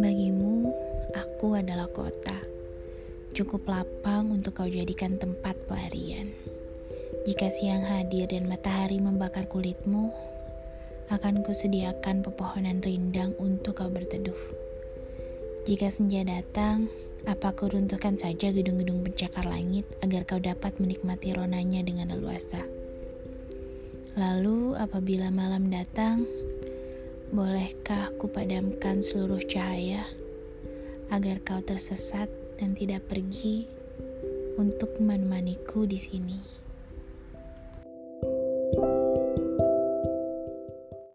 Bagimu, aku adalah kota. Cukup lapang untuk kau jadikan tempat pelarian. Jika siang hadir dan matahari membakar kulitmu, akan kusediakan pepohonan rindang untuk kau berteduh. Jika senja datang, apa ku runtuhkan saja gedung-gedung pencakar langit agar kau dapat menikmati ronanya dengan leluasa. Lalu apabila malam datang, bolehkah ku padamkan seluruh cahaya agar kau tersesat dan tidak pergi untuk menemaniku di sini.